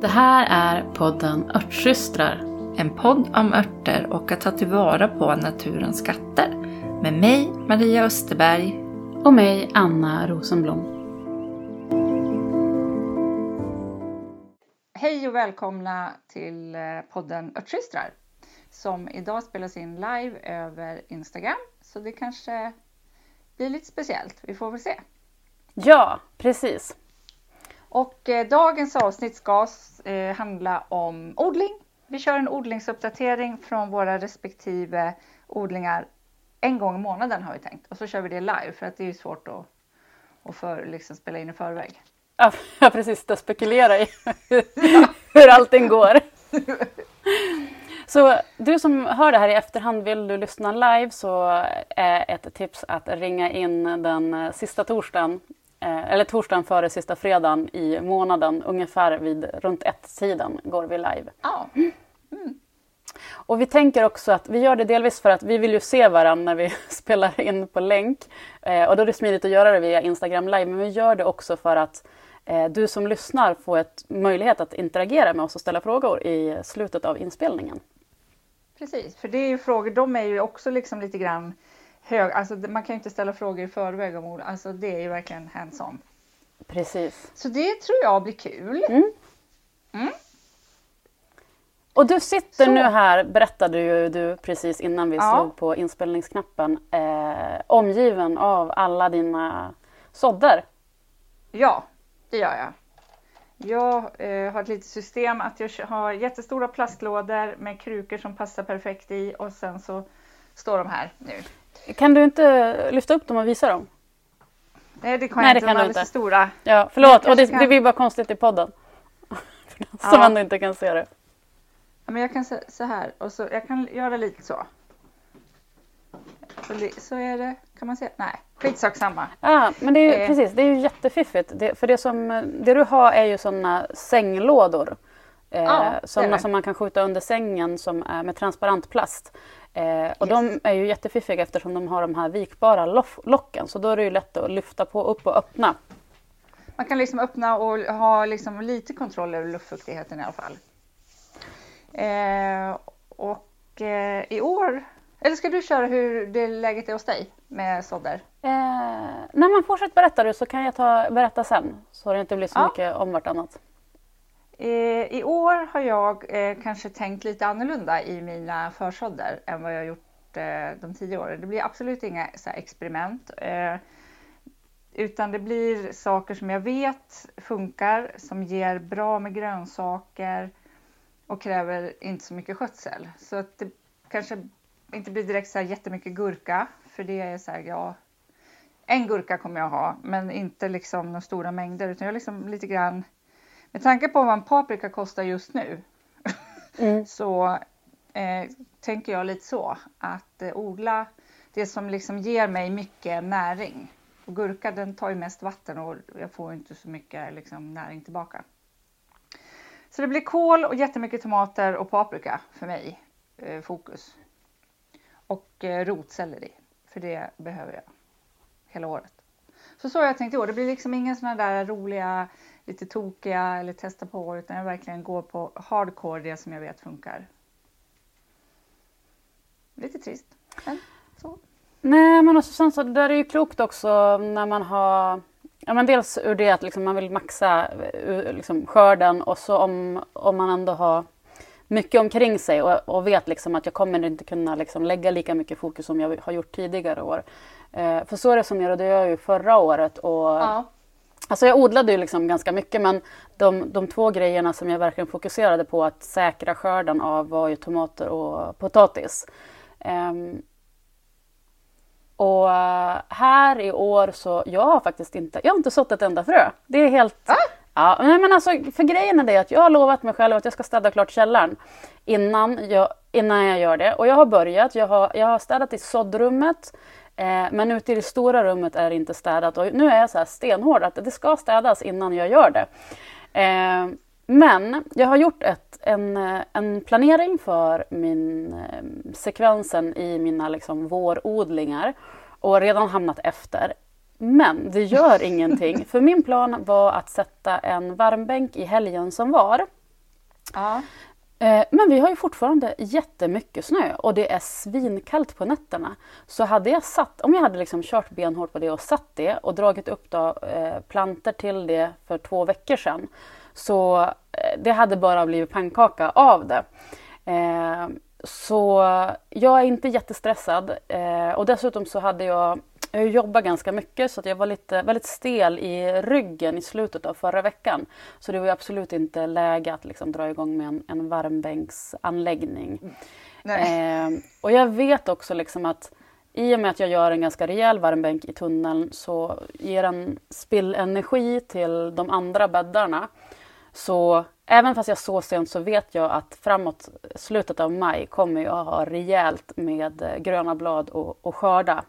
Det här är podden Örtsystrar. En podd om örter och att ta tillvara på naturens skatter. Med mig, Maria Österberg. Och mig, Anna Rosenblom. Hej och välkomna till eh, podden Örtsystrar. Som idag spelas in live över Instagram. Så det kanske blir lite speciellt. Vi får väl se. Ja, precis. Och eh, dagens avsnitt ska eh, handla om odling. Vi kör en odlingsuppdatering från våra respektive odlingar en gång i månaden har vi tänkt. Och så kör vi det live för att det är svårt att, att för, liksom spela in i förväg. Ja, precis. Att spekulera i hur allting går. Så du som hör det här i efterhand, vill du lyssna live så är ett tips att ringa in den sista torsdagen Eh, eller torsdagen före sista fredagen i månaden, ungefär vid runt ett-tiden går vi live. Ja. Mm. Och vi tänker också att vi gör det delvis för att vi vill ju se varandra när vi spelar in på länk. Eh, och då är det smidigt att göra det via Instagram live, men vi gör det också för att eh, du som lyssnar får ett möjlighet att interagera med oss och ställa frågor i slutet av inspelningen. Precis, för det är ju frågor, de är ju också liksom lite grann hög, alltså man kan ju inte ställa frågor i förväg om ord, alltså det är ju verkligen hands-on. Precis. Så det tror jag blir kul. Mm. Mm. Och du sitter Så. nu här, berättade ju du precis innan vi Ja. slog på inspelningsknappen, eh, omgiven av alla dina sådder. Ja, det gör jag. Jag eh, har ett litet system att jag har jättestora plastlådor med krukor som passar perfekt i och sen så står de här nu. Kan du inte lyfta upp dem och visa dem? Nej, det kan Nej, jag det inte. kan De är inte. för stora. Ja, förlåt. Och det, kanske det kan- blir bara konstigt i podden. För den som Ja. ändå inte kan se det. Ja, men jag kan se så här och så jag kan göra lite så. Så, så är det. Kan man se? Nej, skitsak samma. Ja, men det är ju, Eh. precis, det är ju jättefiffigt. Det, för det, som, det du har är ju sådana sänglådor. Eh, Ja, sådana som man kan skjuta under sängen som är med transparent plast. Eh, och de är ju jättefiffiga eftersom de har de här vikbara locken. Så då är det ju lätt att lyfta på, upp och öppna. Man kan liksom öppna och ha liksom lite kontroll över luftfuktigheten i alla fall. Eh, och eh, i år, eller ska du köra hur det läget är hos dig med sådder? Eh, när man fortsätter berätta du så kan jag ta, berätta sen. Så det inte blir så Ja. mycket om vartannat. Eh, I år har jag eh, kanske tänkt lite annorlunda i mina försådder än vad jag gjort eh, de tio åren. Det blir absolut inga så här, experiment. Eh, utan det blir saker som jag vet funkar, som ger bra med grönsaker och kräver inte så mycket skötsel. Så att det kanske inte blir direkt så här jättemycket gurka, för det är så här, ja, en gurka kommer jag ha, men inte liksom några stora mängder, utan jag liksom lite grann med tanke på vad en paprika kostar just nu Mm. så eh, tänker jag lite så att eh, odla det som liksom ger mig mycket näring. Och gurka den tar ju mest vatten och jag får inte så mycket liksom, näring tillbaka. Så det blir kål och jättemycket tomater och paprika för mig, eh, fokus. Och eh, rotselleri, för det behöver jag hela året. Så så har jag tänkt i år. Det blir liksom inga sådana där roliga, lite tokiga eller testa på utan jag verkligen går på hardcore, det som jag vet funkar. Lite trist, men så. Nej, men också, sen så där är det ju klokt också när man har Ja, men dels ur det att liksom man vill maxa eh, liksom skörden och så om, om man ändå har mycket omkring sig och, och vet liksom att jag kommer inte kunna liksom lägga lika mycket fokus som jag har gjort tidigare år. Eh, för så som jag, ju förra året. Och, Ja, Alltså jag odlade ju liksom ganska mycket men de, de två grejerna som jag verkligen fokuserade på att säkra skörden av var ju tomater och potatis. Ehm, och eh, här i år så, jag har faktiskt inte, jag har inte sått ett enda frö. Det är helt... Ja, nej, men alltså, för grejen är det att jag har lovat mig själv att jag ska städa klart källaren innan jag, innan jag gör det. Och jag har börjat, jag har, jag har städat i såddrummet men ute i det stora rummet är det inte städat. Och nu är jag så här stenhård att det ska städas innan jag gör det. Eh, men jag har gjort ett, en, eh, en planering för min eh, sekvensen i mina liksom, vårodlingar och redan hamnat efter. Men det gör ingenting, för min plan var att sätta en varmbänk i helgen som var. Ja. Eh, men vi har ju fortfarande jättemycket snö och det är svinkallt på nätterna. Så hade jag satt, om jag hade liksom kört benhårt på det och satt det och dragit upp då, eh, planter till det för två veckor sedan. Så eh, det hade bara blivit pannkaka av det. Eh, så jag är inte jättestressad eh, och dessutom så hade jag jag har jobbat ganska mycket så att jag var lite, väldigt stel i ryggen i slutet av förra veckan. Så det var absolut inte läge att liksom dra igång med en, en varmbänksanläggning. Eh, och jag vet också liksom att i och med att jag gör en ganska rejäl varmbänk i tunneln så ger den spillenergi till de andra bäddarna. Så även fast jag så sent så vet jag att framåt slutet av maj kommer jag ha rejält med eh, gröna blad och, och skörda.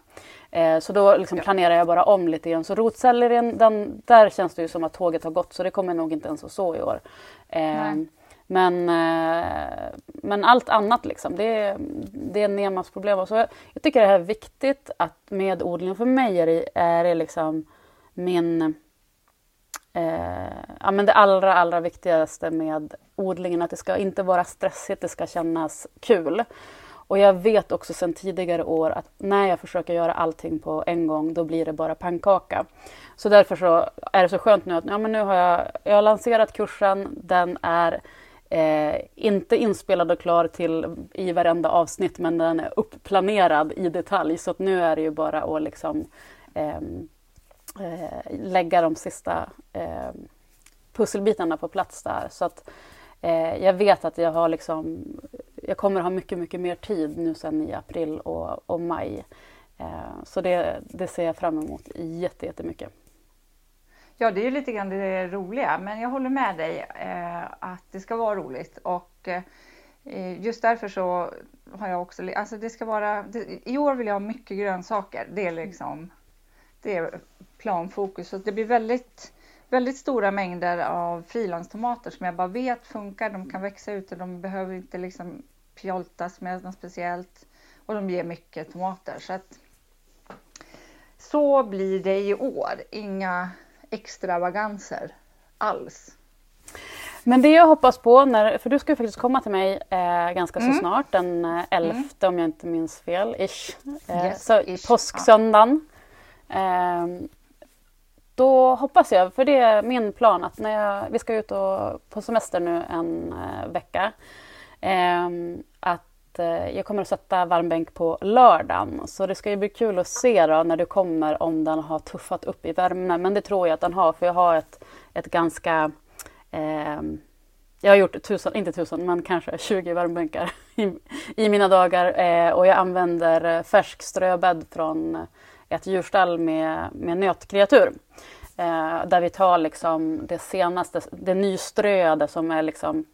Eh, så då liksom planerar jag bara om lite grann. Så rotsellerin, den, där känns det ju som att tåget har gått så det kommer nog inte ens att så i år. Eh, men, eh, men allt annat liksom, det, det är Nemas problem. Så jag, jag tycker det här är viktigt att med odlingen, för mig är det, är det liksom min Eh, ja, men det allra, allra viktigaste med odlingen att det ska inte vara stressigt, det ska kännas kul. Och jag vet också sedan tidigare år att när jag försöker göra allting på en gång då blir det bara pannkaka. Så därför så är det så skönt nu att ja, men nu har jag, jag har lanserat kursen, den är eh, inte inspelad och klar till i varenda avsnitt men den är uppplanerad i detalj så att nu är det ju bara att liksom eh, eh, lägga de sista eh, pusselbitarna på plats där. Så att eh, jag vet att jag har liksom, jag kommer ha mycket, mycket mer tid nu sen i april och, och maj. Eh, så det, det ser jag fram emot jätte, jättemycket. Ja, det är ju lite grann det roliga, men jag håller med dig eh, att det ska vara roligt och eh, just därför så har jag också, alltså det ska vara, det, i år vill jag ha mycket grönsaker. Det är liksom, det är planfokus. Så det blir väldigt, väldigt stora mängder av frilandstomater som jag bara vet funkar. De kan växa ute, de behöver inte liksom pjoltas med något speciellt och de ger mycket tomater. Så, att, så blir det i år. Inga extravaganser alls. Men det jag hoppas på, när, för du ska ju faktiskt komma till mig eh, ganska mm. så snart, den 11 mm. om jag inte minns fel, ish. Eh, yes, så ish. påsksöndagen. Eh, Ehm, då hoppas jag, för det är min plan, att när jag, vi ska ut och, på semester nu en eh, vecka, eh, att eh, jag kommer att sätta varmbänk på lördagen. Så det ska ju bli kul att se då när du kommer om den har tuffat upp i värmen. Men det tror jag att den har, för jag har ett, ett ganska Eh, jag har gjort tusen, inte tusen, men kanske 20 värmebänkar i, i mina dagar eh, och jag använder eh, färsk ströbädd från ett djurstall med, med nötkreatur. Eh, där vi tar liksom det senaste, det nyströade som är liksom,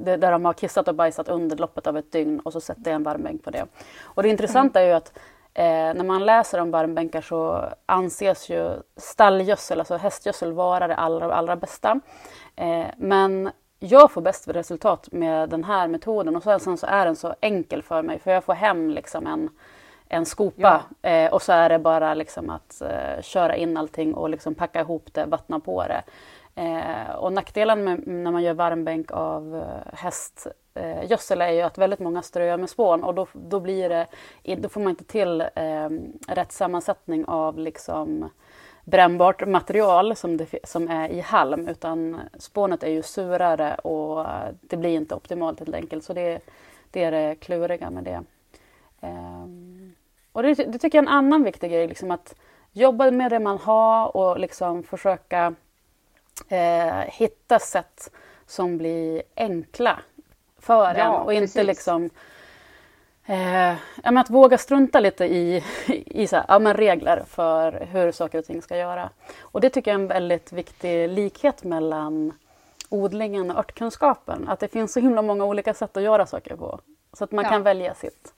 det, där de har kissat och bajsat under loppet av ett dygn och så sätter jag en varmbänk på det. Och det intressanta är ju att eh, när man läser om varmbänkar så anses ju stallgödsel, alltså hästgödsel, vara det allra, allra bästa. Eh, men jag får bäst resultat med den här metoden och sen så är den så enkel för mig för jag får hem liksom en en skopa ja. eh, och så är det bara liksom att eh, köra in allting och liksom packa ihop det, vattna på det. Eh, och nackdelen med, när man gör varmbänk av eh, hästgödsel är ju att väldigt många ströar med spån och då, då, blir det, då får man inte till eh, rätt sammansättning av liksom brännbart material som, det, som är i halm utan spånet är ju surare och det blir inte optimalt helt enkelt. Så det, det är det kluriga med det. Um, och det, det, tycker jag är en annan viktig grej, liksom att jobba med det man har och liksom försöka eh, hitta sätt som blir enkla för ja, en och inte precis. liksom eh, att våga strunta lite i, i så här, ja, men regler för hur saker och ting ska göra. Och det tycker jag är en väldigt viktig likhet mellan odlingen och örtkunskapen. Att det finns så himla många olika sätt att göra saker på. Så att man ja. kan välja sitt.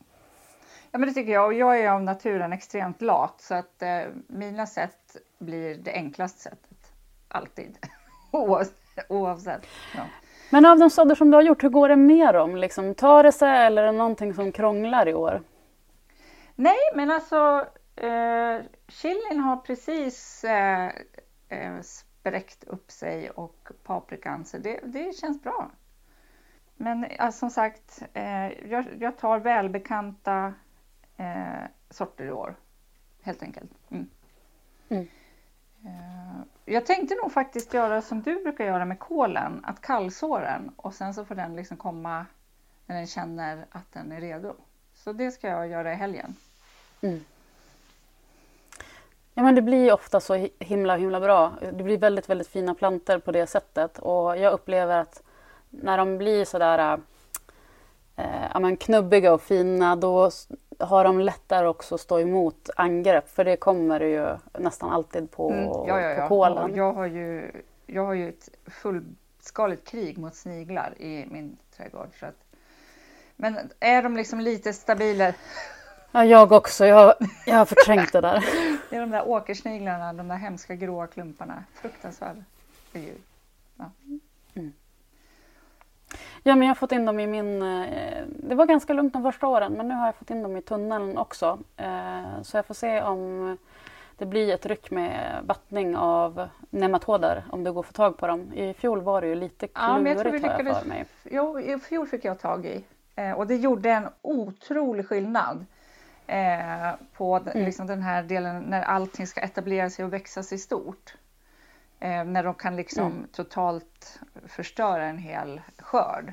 Ja, men det tycker jag. Och jag är av naturen extremt lat så att eh, mina sätt blir det enklaste sättet. Alltid. Oavsett. Ja. Men av de sådder som du har gjort, hur går det med dem? Liksom, tar det sig eller är det någonting som krånglar i år? Nej, men alltså eh, chilin har precis eh, eh, spräckt upp sig och paprikan så det, det känns bra. men alltså, som sagt, eh, jag, jag, tar välbekanta eh, sorter i år. Helt enkelt. Mm. Mm. Eh, jag tänkte nog faktiskt göra som du brukar göra med kålen, att kallsåren och sen så får den liksom komma när den känner att den är redo. Så det ska jag göra i helgen. Mm. Ja men det blir ofta så himla himla bra. Det blir väldigt väldigt fina planter på det sättet och jag upplever att när de blir sådär eh, ja, men knubbiga och fina då har de lättare också att stå emot angrepp för det kommer ju nästan alltid på, mm, ja, ja, ja. på kolen. Jag har, ju, jag har ju ett fullskaligt krig mot sniglar i min trädgård. Så att, men är de liksom lite stabilare Ja, jag också. Jag, jag har förträngt det där. Det är de där åkersniglarna, de där hemska gråa klumparna. Fruktansvärda djur. Ja. Ja, men jag har fått in dem i min... Eh, det var ganska lugnt de första åren, men nu har jag fått in dem i tunneln också. Eh, så jag får se om det blir ett ryck med vattning av nematoder om det går att få tag på dem. I fjol var det ju lite klurigt ja, men jag tror vi lyckades, har jag för mig. Jo, i fjol fick jag tag i. Eh, och det gjorde en otrolig skillnad eh, på mm. liksom den här delen när allting ska etablera sig och växa sig stort. Eh, när de kan liksom mm. totalt förstöra en hel skörd.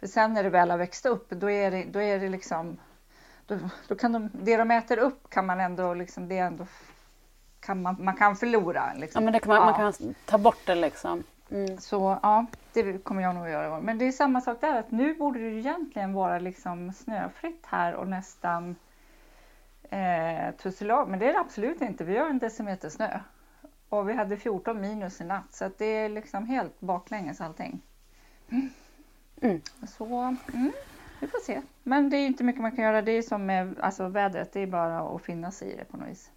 För sen när det väl har växt upp, då är det, då är det liksom då, då kan de, det de äter upp kan man ändå, liksom, det ändå kan man, man kan förlora. Liksom. Ja, men det kan man, ja. man kan ta bort det liksom. Mm. Så ja, det kommer jag nog att göra. Men det är samma sak där, att nu borde det egentligen vara liksom snöfritt här och nästan eh, tussilago. Men det är det absolut inte. Vi har en decimeter snö. Och vi hade 14 minus i natt så det är liksom helt baklänges allting. Mm. Mm. Så mm, vi får se. Men det är inte mycket man kan göra. Det är som med alltså, vädret, det är bara att finna sig i det på något vis.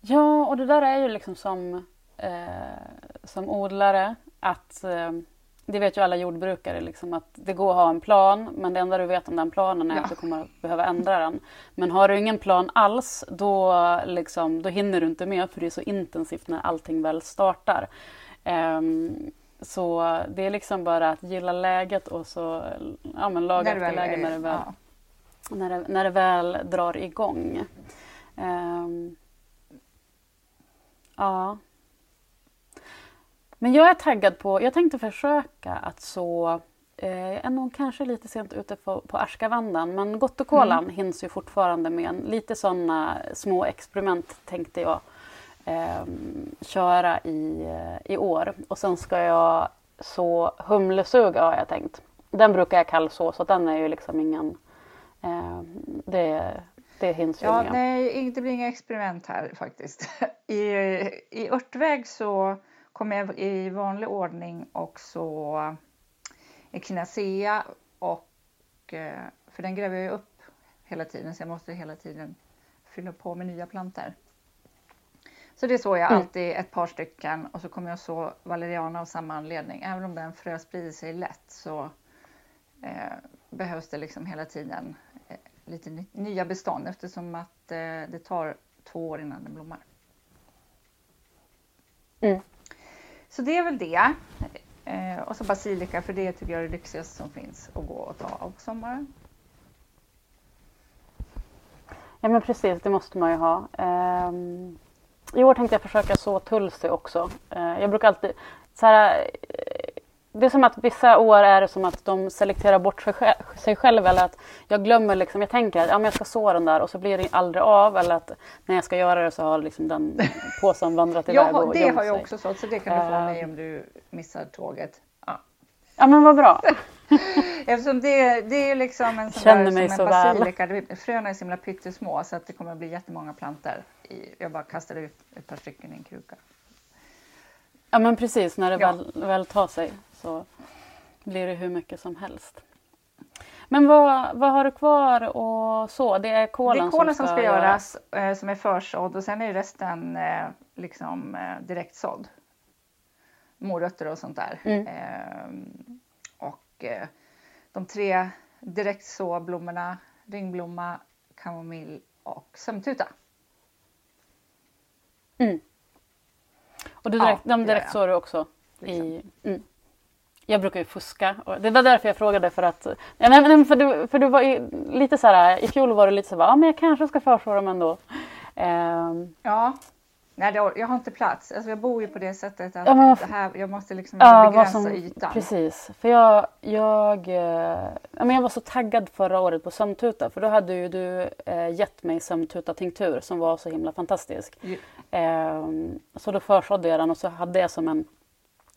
Ja, och det där är ju liksom som, eh, som odlare att eh, det vet ju alla jordbrukare, liksom, att det går att ha en plan men det enda du vet om den planen är ja. att du kommer att behöva ändra den. Men har du ingen plan alls då, liksom, då hinner du inte med för det är så intensivt när allting väl startar. Um, så det är liksom bara att gilla läget och så ja, men laga efter läge när det, väl, ja. när, det, när det väl drar igång. Um, ja. Men jag är taggad på, jag tänkte försöka att så eh, är nog kanske lite sent ute på, på Askavandan men Gottokolan mm. hinns ju fortfarande med. En, lite sådana små experiment tänkte jag eh, köra i, eh, i år. Och sen ska jag så humlesuga har jag tänkt. Den brukar jag kallså så den är ju liksom ingen... Eh, det, det hinns ja, ju med. Nej, det blir inga experiment här faktiskt. I, i örtväg så kommer jag i vanlig ordning också Echinacea och eh, för den gräver jag upp hela tiden så jag måste hela tiden fylla på med nya planter. Så det sår jag mm. alltid ett par stycken och så kommer jag så valeriana av samma anledning. Även om den frö sprider sig lätt så eh, behövs det liksom hela tiden eh, lite nya bestånd eftersom att eh, det tar två år innan den blommar. Mm. Så det är väl det. Eh, och så basilika, för det tycker jag är det lyxigaste som finns att gå och ta av på sommaren. Ja men precis, det måste man ju ha. Eh, I år tänkte jag försöka så tulsi också. Eh, jag brukar alltid så här, det är som att vissa år är det som att de selekterar bort sig, själv, sig själv eller att jag glömmer liksom, jag tänker att ja, men jag ska så den där och så blir det aldrig av eller att när jag ska göra det så har liksom den påsen vandrat iväg och Det har jag också sålt så det kan du få av mig om du missar tåget. Ja, ja men vad bra. Eftersom det, det är liksom en sån Känner där, mig som en basilika. Så Fröna är så himla pyttesmå så att det kommer att bli jättemånga plantor. I, jag bara kastar ut ett par stycken i en kruka. Ja men precis, när det ja. väl, väl tar sig så blir det hur mycket som helst. Men vad, vad har du kvar och så? Det är kolen, det är kolen som ska, som ska göras, eh, som är försådd och sen är resten eh, liksom eh, direktsådd. Morötter och sånt där. Mm. Eh, och de tre direktsåblommorna, ringblomma, kamomill och sömntuta. Mm. Och du direkt, ja, de direkt sår du också? I, mm. jag brukar ju fuska. Det var därför jag frågade för att... Ja, men, för, du, för du var i, lite så här, i fjol var du lite så här, ja men jag kanske ska föreslå dem ändå. Um, ja, Nej, det, jag har inte plats. Alltså, jag bor ju på det sättet att Ja, det här, jag måste liksom Ja, begränsa som- ytan. Precis, för jag, jag, eh, ja, men jag var så taggad förra året på sömntuta för då hade ju du eh, gett mig sömntuta-tinktur som var så himla fantastisk. Ju- Ehm, så då försådde jag den och så hade jag som en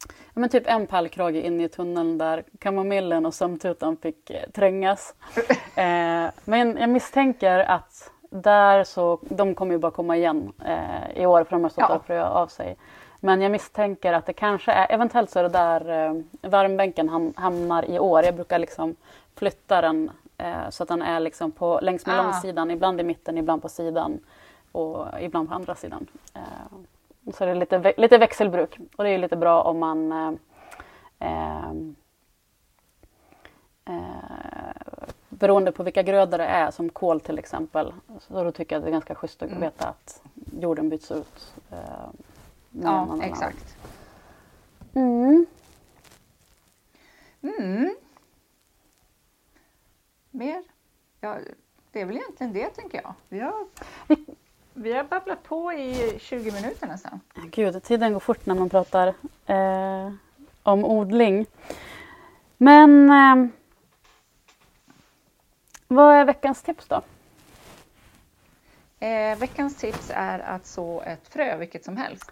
ja, men typ en pallkrage in i tunneln där kamomillen och sömntutan fick eh, trängas. Eh, men jag misstänker att där så, de kommer ju bara komma igen eh, i år för de har stått Ja. och fröat av sig. Men jag misstänker att det kanske är, eventuellt så är det där eh, värmbänken ham, hamnar i år. Jag brukar liksom flytta den eh, så att den är liksom på, längs med Ah. långsidan, ibland i mitten, ibland på sidan och ibland på andra sidan. Eh, så det är lite, lite växelbruk och det är ju lite bra om man eh, eh, beroende på vilka grödor det är, som kål till exempel. Så då tycker jag att det är ganska schysst att Mm. veta att jorden byts ut. Eh, Ja, exakt. Mm. Mm. Mer? Ja, det är väl egentligen det tänker jag. Vi har, vi har babblat på i 20 minuter nästan. Gud, tiden går fort när man pratar eh, om odling. Men eh, vad är veckans tips då? Eh, veckans tips är att så ett frö, vilket som helst.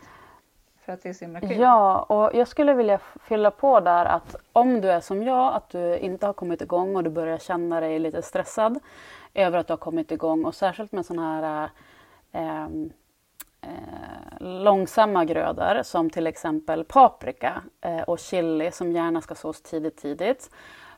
För att det är så himla kul. Ja, och jag skulle vilja fylla på där att om du är som jag, att du inte har kommit igång och du börjar känna dig lite stressad över att du har kommit igång och särskilt med sådana här eh, eh, långsamma grödor som till exempel paprika eh, och chili som gärna ska sås tidigt tidigt.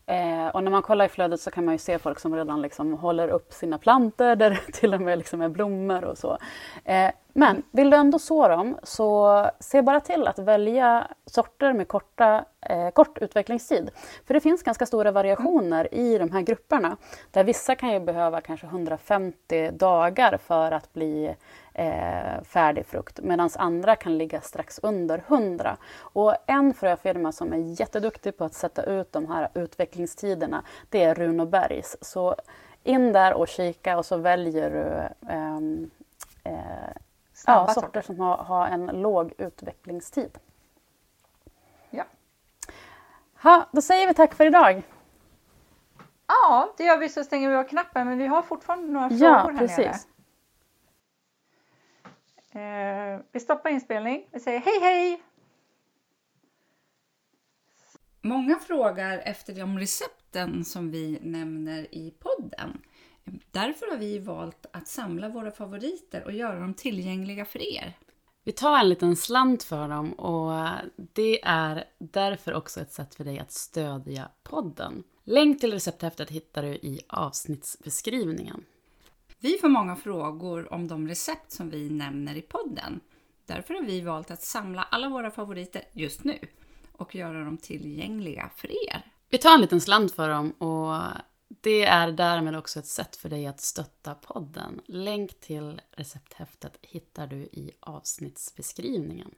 Eh, och när man kollar i flödet så kan man ju se folk som redan liksom håller upp sina plantor där det till och med liksom är blommor och så. Eh, men vill du ändå så dem så se bara till att välja sorter med korta, eh, kort utvecklingstid. För det finns ganska stora variationer i de här grupperna. Där vissa kan ju behöva kanske 150 dagar för att bli eh, färdig frukt medan andra kan ligga strax under 100. Och en fröfirma som är jätteduktig på att sätta ut de här utvecklingstiderna det är Runobergs. Så in där och kika och så väljer du ehm, eh, ja, sorter. som har, har en låg utvecklingstid. Ja. Ha, då säger vi tack för idag. ja, det gör vi så stänger vi av knappen. Men vi har fortfarande några frågor Ja, här precis. nere. Eh, vi stoppar inspelning. Vi säger hej hej! Många frågar efter de recepten som vi nämner i podden. Därför har vi valt att samla våra favoriter och göra dem tillgängliga för er. Vi tar en liten slant för dem och det är därför också ett sätt för dig att stödja podden. Länk till recepthäftet hittar du i avsnittsbeskrivningen. Vi får många frågor om de recept som vi nämner i podden. Därför har vi valt att samla alla våra favoriter just nu och göra dem tillgängliga för er. Vi tar en liten slant för dem och det är därmed också ett sätt för dig att stötta podden. Länk till recepthäftet hittar du i avsnittsbeskrivningen.